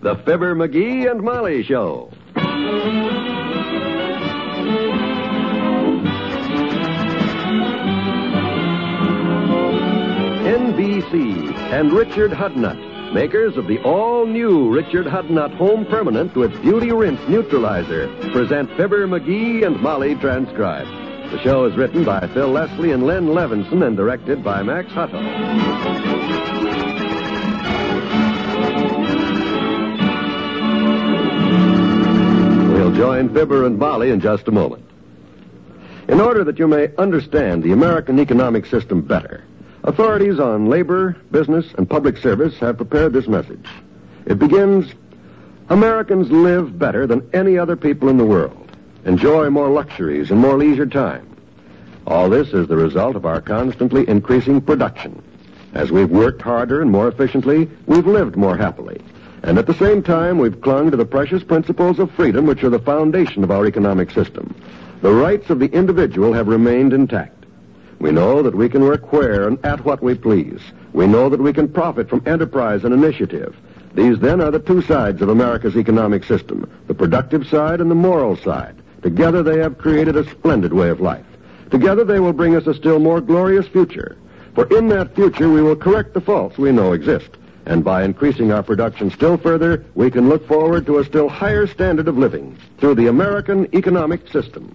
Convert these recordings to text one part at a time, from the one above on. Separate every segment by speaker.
Speaker 1: The Fibber McGee and Molly Show. NBC and Richard Hudnut, makers of the all-new Richard Hudnut Home Permanent with Beauty Rinse Neutralizer, present Fibber McGee and Molly transcribed. The show is written by Phil Leslie and Len Levinson and directed by Max Hutto. We'll join Fibber and Molly in just a moment. In order that you may understand the American economic system better, authorities on labor, business, and public service have prepared this message. It begins Americans live better than any other people in the world, enjoy more luxuries and more leisure time. All this is the result of our constantly increasing production. As we've worked harder and more efficiently, we've lived more happily. And at the same time, we've clung to the precious principles of freedom which are the foundation of our economic system. The rights of the individual have remained intact. We know that we can work where and at what we please. We know that we can profit from enterprise and initiative. These then are the two sides of America's economic system, the productive side and the moral side. Together they have created a splendid way of life. Together they will bring us a still more glorious future. For in that future we will correct the faults we know exist. And by increasing our production still further, we can look forward to a still higher standard of living through the American economic system.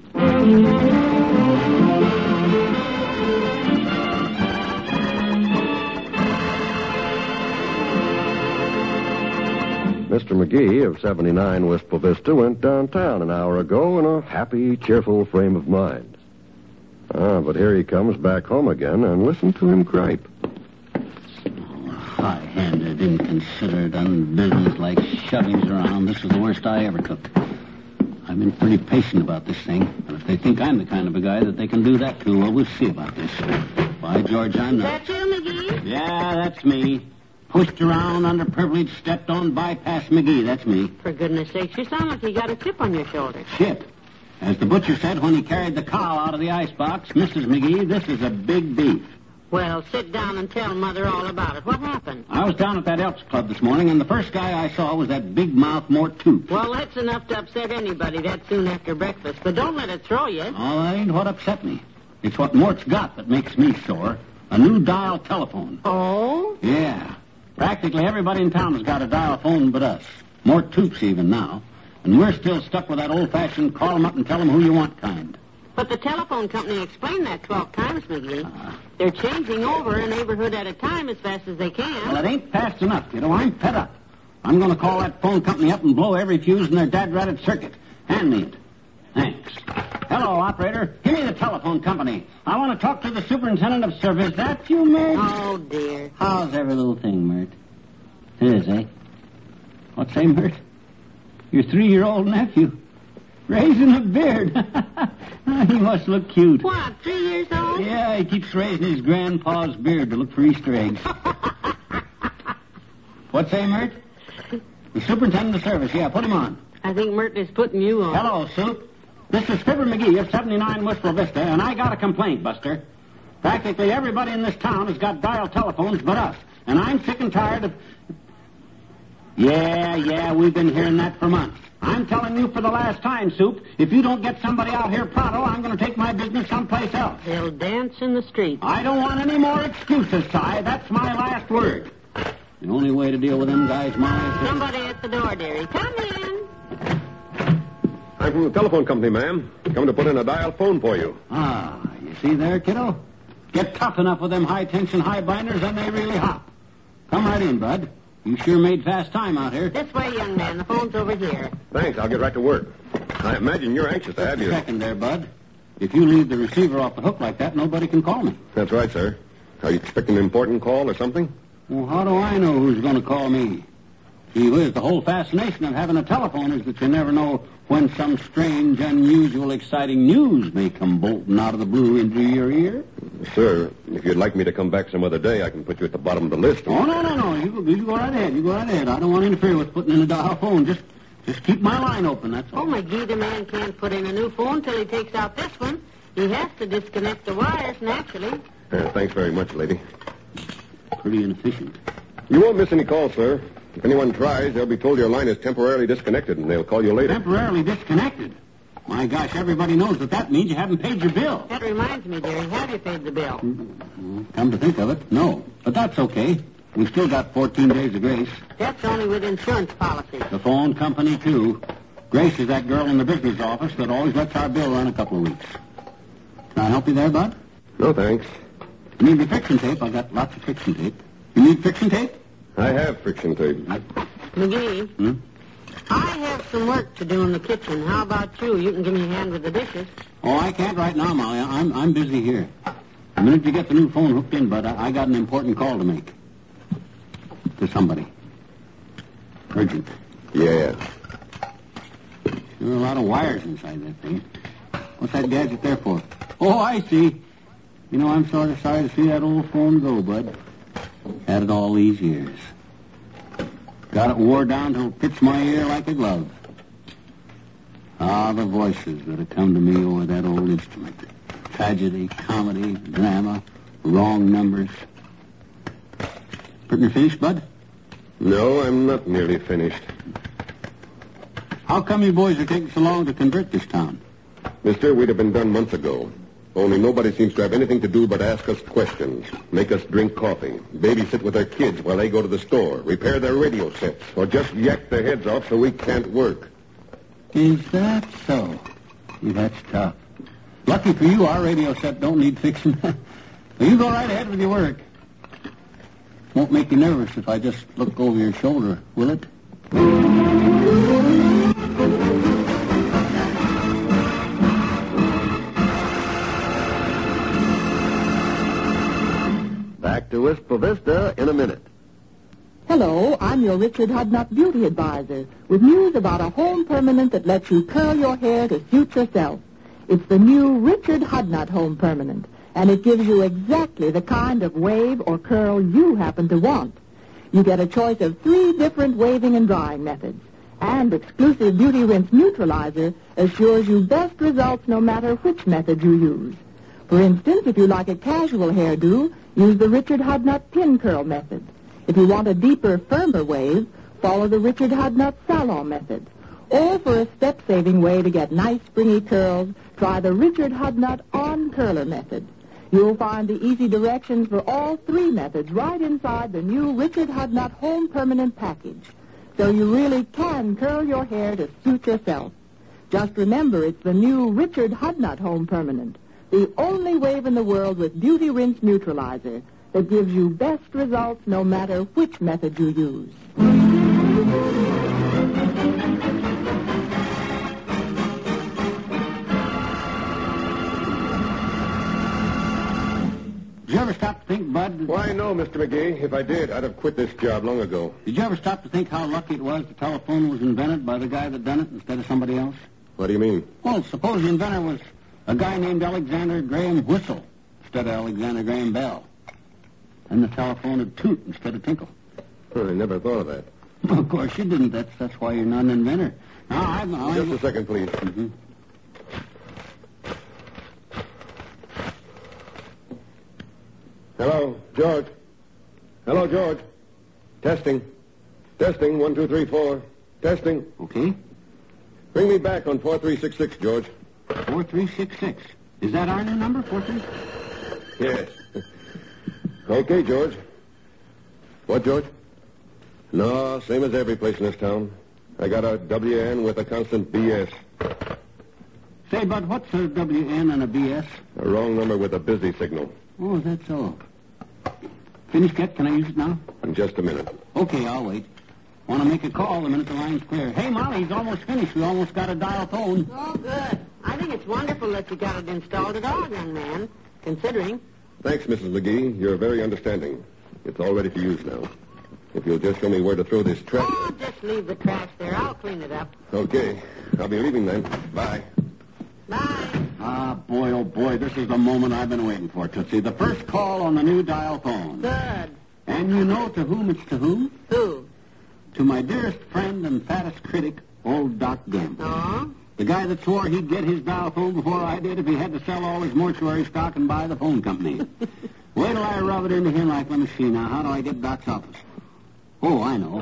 Speaker 1: Mr. McGee of 79 Wistful Vista went downtown an hour ago in a happy, cheerful frame of mind. Ah, but here he comes back home again, and listen to him gripe.
Speaker 2: High-handed, inconsiderate, unbusinesslike shovings around. This is the worst I ever took. I've been pretty patient about this thing, but if they think I'm the kind of a guy that they can do that to, well, we'll see about this. By George, I'm not.
Speaker 3: That you, McGee?
Speaker 2: Yeah, that's me. Pushed around, underprivileged, stepped on, bypass McGee. That's me.
Speaker 3: For goodness sakes, you sound like you got a chip on your shoulder.
Speaker 2: Chip. As the butcher said when he carried the cow out of the icebox, Mrs. McGee, this is a big beef.
Speaker 3: Well, sit down and tell Mother all about it. What happened?
Speaker 2: I was down at that Elks Club this morning, and the first guy I saw was that big mouth Mort Toops.
Speaker 3: Well, that's enough to upset anybody that soon after breakfast. But don't let it throw you.
Speaker 2: Oh, that ain't what upset me. It's what Mort's got that makes me sore. A new dial telephone.
Speaker 3: Oh?
Speaker 2: Yeah. Practically everybody in town has got a dial phone but us. Mort Toops even now. And we're still stuck with that old-fashioned call 'em up and tell 'em who you want kind.
Speaker 3: But the telephone company explained that 12 times, McGee.
Speaker 2: Uh,
Speaker 3: They're changing over a neighborhood at a time as fast as they can.
Speaker 2: well, it ain't fast enough, you know. I'm fed up. I'm going to call that phone company up and blow every fuse in their dad-ratted circuit. Hand me it. Thanks. Hello, operator. Give me the telephone company. I want to talk to the superintendent of service. That you, Myrt?
Speaker 3: Oh, dear.
Speaker 2: How's every little thing, Myrt? It is, eh? What's say, Myrt? Your three-year-old nephew. Raising a beard. he must look cute.
Speaker 3: What, three years old?
Speaker 2: Yeah, he keeps raising his grandpa's beard to look for Easter eggs. What's say, Myrt? The superintendent of service. Yeah, put him on.
Speaker 3: I think Myrt is putting you on.
Speaker 2: Hello, Soup. This is Fibber McGee of 79 Wistful Vista, and I got a complaint, Buster. Practically everybody in this town has got dial telephones but us, and I'm sick and tired of... Yeah, yeah, we've been hearing that for months. I'm telling you for the last time, Soup, if you don't get somebody out here pronto, I'm going to take my business someplace else.
Speaker 3: They'll dance in the street.
Speaker 2: I don't want any more excuses, Si. That's my last word. The only way to deal with them guys, Molly, is to...
Speaker 3: Somebody at the door, dearie. Come in.
Speaker 1: I'm from the telephone company, ma'am. Coming to put in a dial phone for you.
Speaker 2: Ah, you see there, kiddo? Get tough enough with them high-tension high binders, and they really hop. Come right in, bud. You sure made fast time out here.
Speaker 3: This way, young man. The phone's over here.
Speaker 1: Thanks. I'll get right to work. I imagine you're anxious to have
Speaker 2: Just a
Speaker 1: your...
Speaker 2: second there, bud. If you leave the receiver off the hook like that, nobody can call me.
Speaker 1: That's right, sir. Are you expecting an important call or something?
Speaker 2: Well, how do I know who's going to call me? Gee whiz, the whole fascination of having a telephone is that you never know when some strange, unusual, exciting news may come bolting out of the blue into your ear.
Speaker 1: Sir, if you'd like me to come back some other day, I can put you at the bottom of the list.
Speaker 2: Oh, no, no, no. You, go- you go right ahead. You go right ahead. I don't want to interfere with putting in a dial phone. Just just keep my line open, that's all.
Speaker 3: Oh,
Speaker 2: all.
Speaker 3: McGee, the man can't put in a new phone till he takes out this one. He has to disconnect the wires, naturally.
Speaker 1: Uh, thanks very much, lady.
Speaker 2: Pretty inefficient.
Speaker 1: You won't miss any calls, sir. If anyone tries, they'll be told your line is temporarily disconnected, and they'll call you later.
Speaker 2: Temporarily disconnected. My gosh, everybody knows that that means you haven't paid your bill.
Speaker 3: That reminds me, dearie. Have you paid the bill?
Speaker 2: Come to think of it, no. But that's okay. We've still got 14 days of grace.
Speaker 3: That's only with insurance policies.
Speaker 2: The phone company, too. Grace is that girl in the business office that always lets our bill run a couple of weeks. Can I help you there, Bud?
Speaker 1: No, thanks.
Speaker 2: You need the friction tape? I've got lots of friction tape. You need friction tape?
Speaker 1: I have friction tape.
Speaker 3: McGee,
Speaker 2: Hmm?
Speaker 3: I have some work to do in the kitchen. How about you? You can give me a hand with the dishes.
Speaker 2: Oh, I can't right now, Molly. I'm I'm busy here. The minute you get the new phone hooked in, Bud, I, I got an important call to make. To somebody. Urgent.
Speaker 1: Yeah.
Speaker 2: There are a lot of wires inside that thing. What's that gadget there for? Oh, I see. You know, I'm sort of sorry to see that old phone go, Bud. Had it all these years. Got it wore down till it fits my ear like a glove. Ah, the voices that have come to me over that old instrument. Tragedy, comedy, drama, wrong numbers. Pretty finished, Bud?
Speaker 1: No, I'm not nearly finished.
Speaker 2: How come you boys are taking so long to convert this town?
Speaker 1: Mister, we'd have been done months ago. Only nobody seems to have anything to do but ask us questions, make us drink coffee, babysit with their kids while they go to the store, repair their radio sets, or just yak their heads off so we can't work.
Speaker 2: Is that so? That's tough. Lucky for you, our radio set don't need fixing. you go right ahead with your work. Won't make you nervous if I just look over your shoulder, will it?
Speaker 1: Wistful Vista in a minute.
Speaker 4: Hello, I'm your Richard Hudnut Beauty Advisor with news about a home permanent that lets you curl your hair to suit yourself. It's the new Richard Hudnut Home Permanent, and it gives you exactly the kind of wave or curl you happen to want. You get a choice of three different waving and drying methods, and exclusive Beauty Rinse Neutralizer assures you best results no matter which method you use. For instance, if you like a casual hairdo, use the Richard Hudnut Pin Curl method. If you want a deeper, firmer wave, follow the Richard Hudnut Salon method. Or for a step-saving way to get nice springy curls, try the Richard Hudnut On Curler method. You'll find the easy directions for all three methods right inside the new Richard Hudnut Home Permanent Package. So you really can curl your hair to suit yourself. Just remember, it's the new Richard Hudnut Home Permanent, the only wave in the world with Beauty Rinse Neutralizer that gives you best results no matter which method you use.
Speaker 2: Did you ever stop to think, Bud?
Speaker 1: Why, no, Mr. McGee. If I did, I'd have quit this job long ago.
Speaker 2: Did you ever stop to think how lucky it was the telephone was invented by the guy that done it instead of somebody else?
Speaker 1: What do you mean?
Speaker 2: Well, suppose the inventor was a guy named Alexander Graham Whistle instead of Alexander Graham Bell. And the telephone would toot instead of tinkle.
Speaker 1: Oh, I never thought of that.
Speaker 2: of course you didn't. That's that's why you're not an inventor. Now, I'm... I'm
Speaker 1: Just a second, please.
Speaker 2: Mhm.
Speaker 1: Hello, George. Hello, George. Testing. Testing. One, two, three, four. Testing.
Speaker 2: Okay.
Speaker 1: Bring me back on 4366, George.
Speaker 2: 4366. Is that our new number, 43?
Speaker 1: Yes. okay, George. What, George? No, same as every place in this town. I got a WN with a constant BS.
Speaker 2: Say, Bud, what's a WN and a BS?
Speaker 1: A wrong number with a busy signal.
Speaker 2: Oh, that's all. so? Finished yet? Can I use it now?
Speaker 1: In just a minute.
Speaker 2: Okay, I'll wait. Want to make a call the minute the line's clear. Hey, Molly, he's almost finished. We almost got a dial tone.
Speaker 3: Oh, good. I think it's wonderful that you got it installed at all, young man, considering.
Speaker 1: Thanks, Mrs. McGee. You're very understanding. It's all ready for use now. If you'll just show me where to throw this trash.
Speaker 3: Oh, just leave the trash there. I'll clean it up.
Speaker 1: Okay. I'll be leaving then. Bye.
Speaker 3: Bye.
Speaker 2: Ah, boy, oh, boy, this is the moment I've been waiting for, Tootsie. The first call on the new dial phone.
Speaker 3: Good.
Speaker 2: And you know to whom it's to whom?
Speaker 3: Who?
Speaker 2: To my dearest friend and fattest critic, old Doc Gamble.
Speaker 3: Oh?
Speaker 2: The guy that swore he'd get his dial phone before I did if he had to sell all his mortuary stock and buy the phone company. Wait till I rub it into him like, let me see now, how do I get Doc's office? Oh, I know.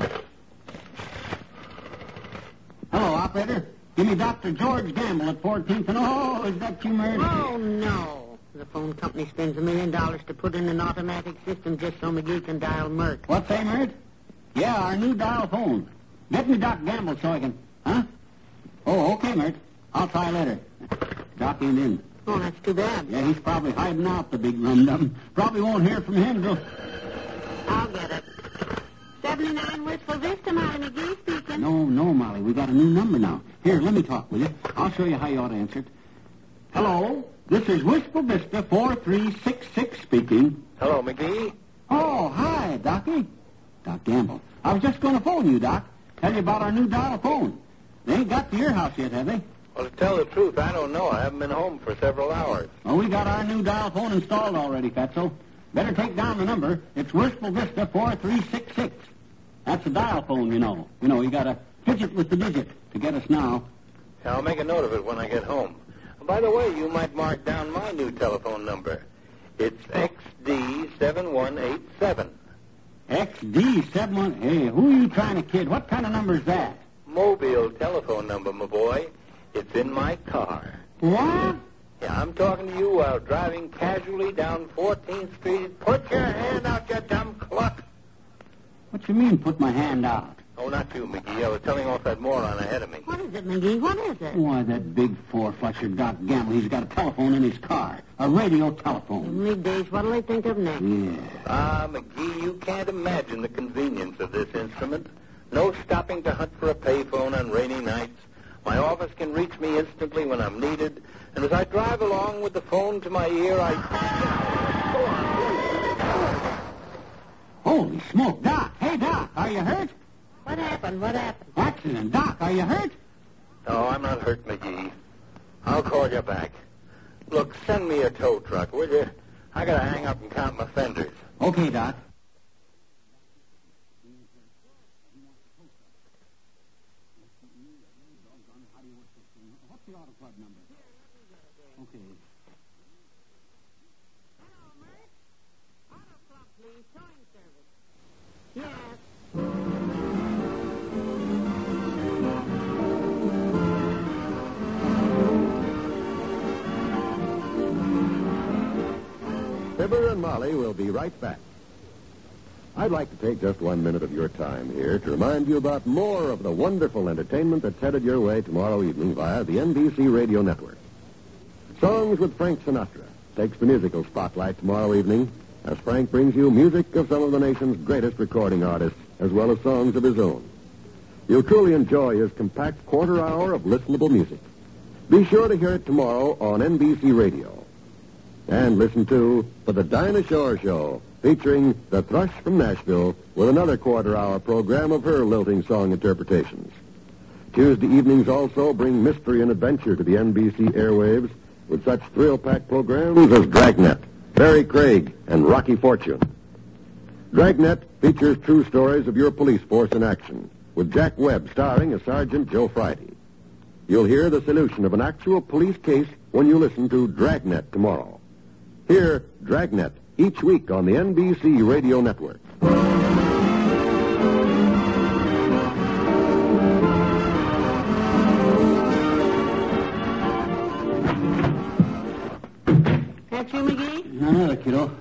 Speaker 2: Hello, operator. Give me Dr. George Gamble at 14th and... Oh, is that you, Myrt?
Speaker 3: Oh, no. The phone company spends a million dollars to put in an automatic system just so McGee can dial Myrt.
Speaker 2: What's that, Myrt? Yeah, our new dial phone. Get me Doc Gamble so I can... Huh? Oh, okay, Myrt. I'll try later. Doc ain't in.
Speaker 3: Oh, that's too bad.
Speaker 2: Yeah, he's probably hiding out, the big rum-dum. Probably won't hear from him till...
Speaker 3: I'll get it. 79 Wistful Vista, Molly McGee speaking.
Speaker 2: No, no, Molly. We got a new number now. Here, let me talk with you. I'll show you how you ought to answer it. Hello, this is Wistful Vista 4366 speaking.
Speaker 5: Hello, McGee.
Speaker 2: Oh, hi, Docky. Doc Gamble. I was just going to phone you, Doc. Tell you about our new dial phone. They ain't got to your house yet, have they?
Speaker 5: Well, to tell the truth, I don't know. I haven't been home for several hours.
Speaker 2: Well, we got our new dial phone installed already, Fatso. Better take down the number. It's Wistful Vista 4366. That's a dial phone, you know. You know, you got to fidget with the digit to get us now.
Speaker 5: Yeah, I'll make a note of it when I get home. By the way, you might mark down my new telephone number. It's XD7187.
Speaker 2: XD71... Hey, who are you trying to kid? What kind of number is that?
Speaker 5: Mobile telephone number, my boy. It's in my car.
Speaker 2: What?
Speaker 5: Yeah, I'm talking to you while driving casually down 14th Street. Put your hand out, you dumb cluck.
Speaker 2: What you mean, put my hand out?
Speaker 5: Oh, not you, McGee. I was telling off that moron ahead of me.
Speaker 3: What is it, McGee? What is it?
Speaker 2: Why, that big four-flusher Doc Gamble, he's got a telephone in his car. A radio telephone.
Speaker 3: Middays, what'll they think of next?
Speaker 2: Yeah.
Speaker 5: Ah, McGee, you can't imagine the convenience of this instrument. No stopping to hunt for a payphone on rainy nights. My office can reach me instantly when I'm needed. And as I drive along with the phone to my ear, I...
Speaker 2: Holy smoke, Doc. Hey, Doc, are you hurt?
Speaker 3: What happened? What happened?
Speaker 2: Accident. Doc, are you hurt?
Speaker 5: No, I'm not hurt, McGee. I'll call you back. Look, send me a tow truck, will you? I gotta hang up and count my fenders.
Speaker 2: Okay, Doc.
Speaker 1: Fibber and Molly will be right back. I'd like to take just one minute of your time here to remind you about more of the wonderful entertainment that's headed your way tomorrow evening via the NBC Radio Network. Songs with Frank Sinatra takes the musical spotlight tomorrow evening as Frank brings you music of some of the nation's greatest recording artists as well as songs of his own. You'll truly enjoy his compact quarter hour of listenable music. Be sure to hear it tomorrow on NBC Radio. And listen to For the Dinah Shore Show, featuring the Thrush from Nashville with another quarter hour program of her lilting song interpretations. Tuesday evenings also bring mystery and adventure to the NBC airwaves with such thrill-packed programs as Dragnet, Barry Craig, and Rocky Fortune. Dragnet features true stories of your police force in action, with Jack Webb starring as Sergeant Joe Friday. You'll hear the solution of an actual police case when you listen to Dragnet tomorrow. Hear Dragnet each week on the NBC Radio Network.
Speaker 3: That's you, McGee?
Speaker 2: Another kiddo.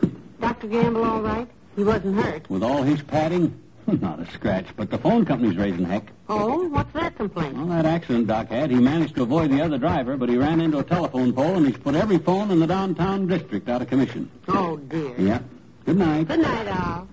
Speaker 3: Dr. Gamble all right? He wasn't hurt.
Speaker 2: With all his padding? Not a scratch, but the phone company's raising heck.
Speaker 3: Oh, what's that complaint?
Speaker 2: Well, that accident Doc had, he managed to avoid the other driver, but he ran into a telephone pole and he's put every phone in the downtown district out of commission.
Speaker 3: Oh, dear.
Speaker 2: Yeah. Good night.
Speaker 3: Good night, Al.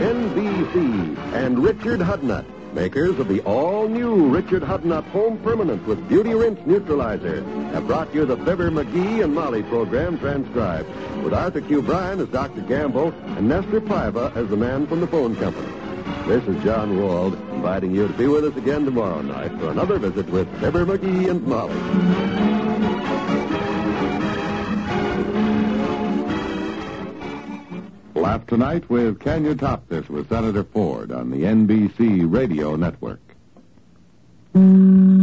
Speaker 1: NBC and Richard Hudnut, makers of the all-new Richard Hudnut Home Permanent with Beauty Rinse Neutralizer, have brought you the Fibber McGee and Molly program transcribed, with Arthur Q. Bryan as Dr. Gamble and Nestor Paiva as the man from the phone company. This is John Wald, inviting you to be with us again tomorrow night for another visit with Fibber McGee and Molly.
Speaker 6: Tonight with Can You Top This with Senator Ford on the NBC Radio Network. Mm.